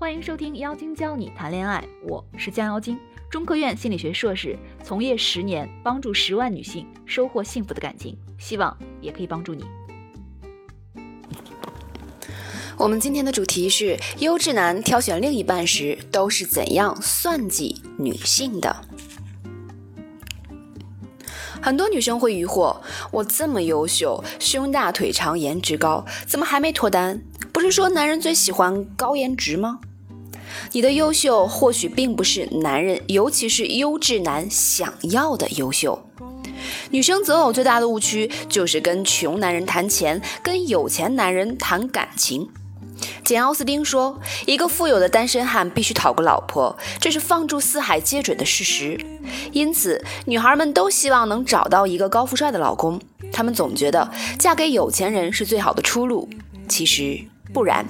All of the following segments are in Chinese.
欢迎收听妖精教你谈恋爱，我是江妖精，中科院心理学硕士，从业十年，帮助十万女性收获幸福的感情，希望也可以帮助你。我们今天的主题是优质男挑选另一半时都是怎样算计女性的？很多女生会疑惑：我这么优秀，胸大腿长，颜值高，怎么还没脱单？不是说男人最喜欢高颜值吗？你的优秀或许并不是男人，尤其是优质男想要的优秀。女生择偶最大的误区就是跟穷男人谈钱，跟有钱男人谈感情。简·奥斯汀说：“一个富有的单身汉必须讨个老婆，这是放诸四海皆准的事实。因此，女孩们都希望能找到一个高富帅的老公。她们总觉得嫁给有钱人是最好的出路。其实不然，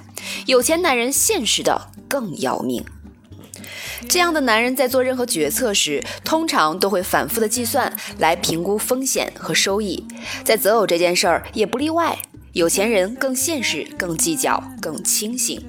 有钱男人现实的更要命。这样的男人在做任何决策时，通常都会反复的计算，来评估风险和收益。在择偶这件事儿也不例外。”有钱人更现实、更计较、更清醒。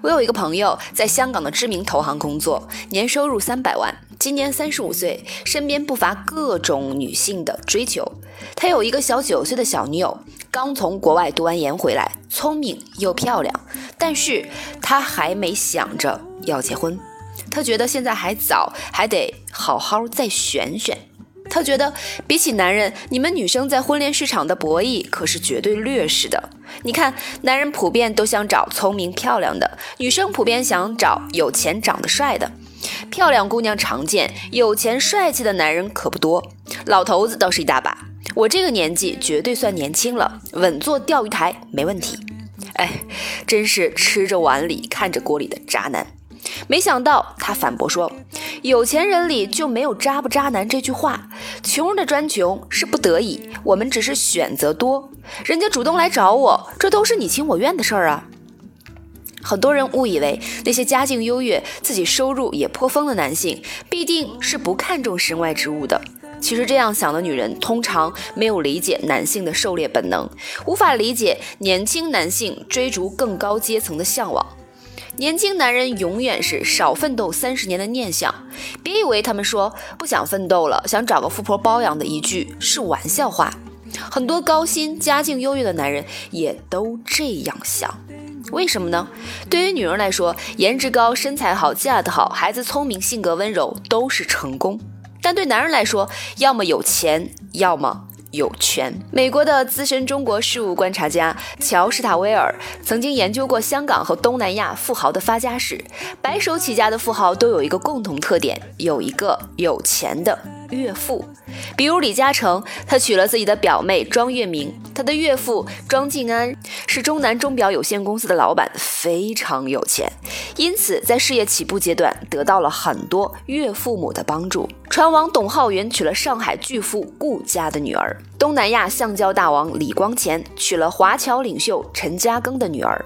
我有一个朋友在香港的知名投行工作，年收入三百万，今年三十五岁，身边不乏各种女性的追求。他有一个小九岁的小女友，刚从国外读完研回来，聪明又漂亮，但是他还没想着要结婚，他觉得现在还早，还得好好再选选。他觉得，比起男人，你们女生在婚恋市场的博弈可是绝对劣势的。你看，男人普遍都想找聪明漂亮的，女生普遍想找有钱长得帅的。漂亮姑娘常见，有钱帅气的男人可不多。老头子倒是一大把。我这个年纪绝对算年轻了，稳坐钓鱼台没问题。哎，真是吃着碗里看着锅里的渣男。没想到他反驳说。有钱人里就没有渣不渣男这句话，穷人的专穷是不得已，我们只是选择多。人家主动来找我，这都是你情我愿的事儿啊。很多人误以为那些家境优越、自己收入也颇丰的男性，必定是不看重身外之物的。其实这样想的女人，通常没有理解男性的狩猎本能，无法理解年轻男性追逐更高阶层的向往。年轻男人永远是少奋斗三十年的念想，别以为他们说不想奋斗了，想找个富婆包养的一句是玩笑话。很多高薪、家境优越的男人也都这样想。为什么呢？对于女人来说，颜值高、身材好、嫁得好、孩子聪明、性格温柔都是成功；但对男人来说，要么有钱，要么……有权。美国的资深中国事务观察家乔史塔威尔曾经研究过香港和东南亚富豪的发家史。白手起家的富豪都有一个共同特点，有一个有钱的。岳父，比如李嘉诚，他娶了自己的表妹庄月明。他的岳父庄静安是中南钟表有限公司的老板，非常有钱，因此在事业起步阶段得到了很多岳父母的帮助。船王董浩云娶了上海巨富顾家的女儿，东南亚橡胶大王李光前娶了华侨领袖陈嘉庚的女儿。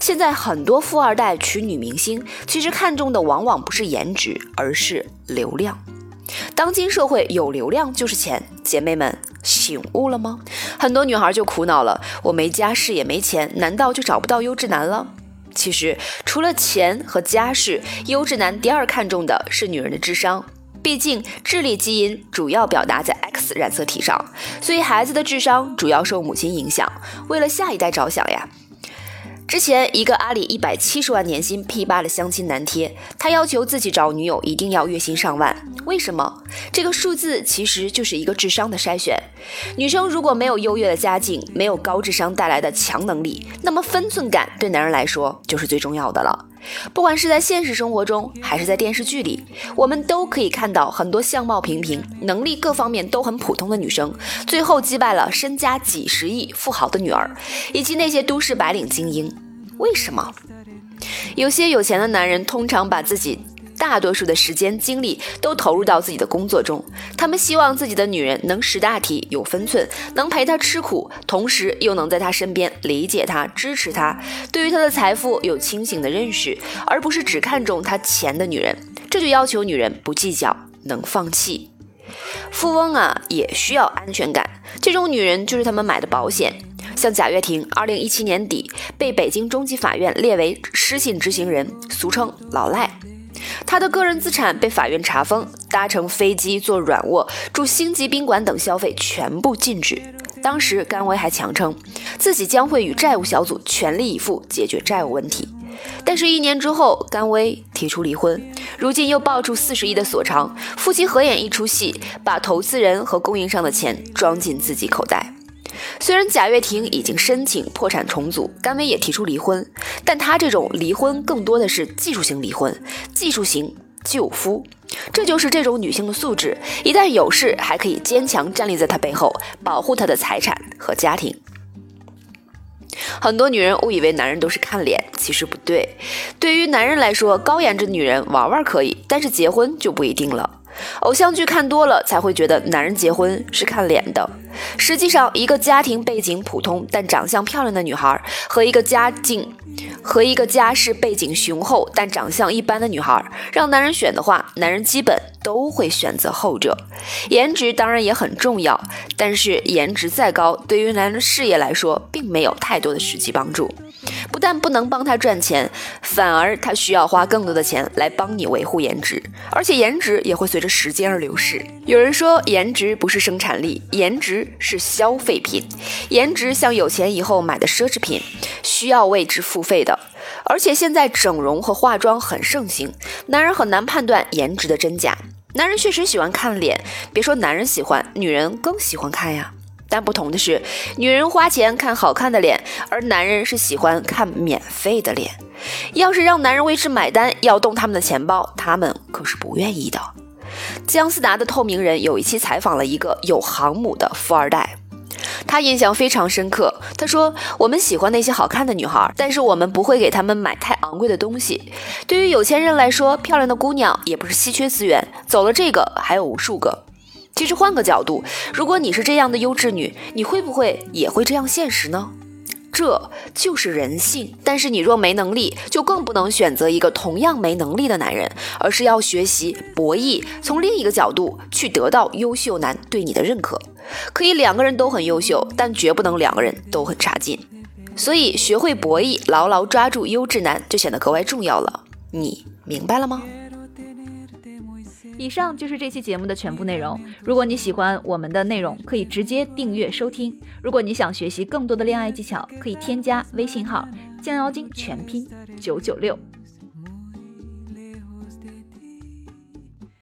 现在很多富二代娶女明星，其实看重的往往不是颜值，而是流量。当今社会有流量就是钱，姐妹们醒悟了吗？很多女孩就苦恼了，我没家世也没钱，难道就找不到优质男了？其实除了钱和家世，优质男第二看重的是女人的智商，毕竟智力基因主要表达在 X 染色体上，所以孩子的智商主要受母亲影响，为了下一代着想呀。之前一个阿里一百七十万年薪 P 八的相亲男贴，他要求自己找女友一定要月薪上万。为什么？这个数字其实就是一个智商的筛选。女生如果没有优越的家境，没有高智商带来的强能力，那么分寸感对男人来说就是最重要的了。不管是在现实生活中，还是在电视剧里，我们都可以看到很多相貌平平、能力各方面都很普通的女生，最后击败了身家几十亿富豪的女儿，以及那些都市白领精英。为什么？有些有钱的男人通常把自己大多数的时间精力都投入到自己的工作中，他们希望自己的女人能识大体、有分寸，能陪他吃苦，同时又能在他身边理解他、支持他，对于他的财富有清醒的认识，而不是只看重他钱的女人。这就要求女人不计较，能放弃。富翁啊，也需要安全感，这种女人就是他们买的保险。像贾跃亭，二零一七年底被北京中级法院列为失信执行人，俗称“老赖”。他的个人资产被法院查封，搭乘飞机、坐软卧、住星级宾馆等消费全部禁止。当时甘薇还强称自己将会与债务小组全力以赴解决债务问题。但是，一年之后，甘薇提出离婚，如今又爆出四十亿的所偿，夫妻合演一出戏，把投资人和供应商的钱装进自己口袋。虽然贾跃亭已经申请破产重组，甘薇也提出离婚，但他这种离婚更多的是技术型离婚，技术型救夫，这就是这种女性的素质。一旦有事，还可以坚强站立在他背后，保护他的财产和家庭。很多女人误以为男人都是看脸，其实不对。对于男人来说，高颜值女人玩玩可以，但是结婚就不一定了。偶像剧看多了，才会觉得男人结婚是看脸的。实际上，一个家庭背景普通但长相漂亮的女孩，和一个家境和一个家世背景雄厚但长相一般的女孩，让男人选的话，男人基本都会选择后者。颜值当然也很重要，但是。颜值再高，对于男人事业来说，并没有太多的实际帮助。不但不能帮他赚钱，反而他需要花更多的钱来帮你维护颜值，而且颜值也会随着时间而流逝。有人说，颜值不是生产力，颜值是消费品，颜值像有钱以后买的奢侈品，需要为之付费的。而且现在整容和化妆很盛行，男人很难判断颜值的真假。男人确实喜欢看脸，别说男人喜欢，女人更喜欢看呀。但不同的是，女人花钱看好看的脸，而男人是喜欢看免费的脸。要是让男人为之买单，要动他们的钱包，他们可是不愿意的。姜思达的《透明人》有一期采访了一个有航母的富二代，他印象非常深刻。他说：“我们喜欢那些好看的女孩，但是我们不会给他们买太昂贵的东西。对于有钱人来说，漂亮的姑娘也不是稀缺资源，走了这个还有无数个。”其实换个角度，如果你是这样的优质女，你会不会也会这样现实呢？这就是人性。但是你若没能力，就更不能选择一个同样没能力的男人，而是要学习博弈，从另一个角度去得到优秀男对你的认可。可以两个人都很优秀，但绝不能两个人都很差劲。所以学会博弈，牢牢抓住优质男，就显得格外重要了。你明白了吗？以上就是这期节目的全部内容。如果你喜欢我们的内容，可以直接订阅收听。如果你想学习更多的恋爱技巧，可以添加微信号“将妖精”全拼九九六。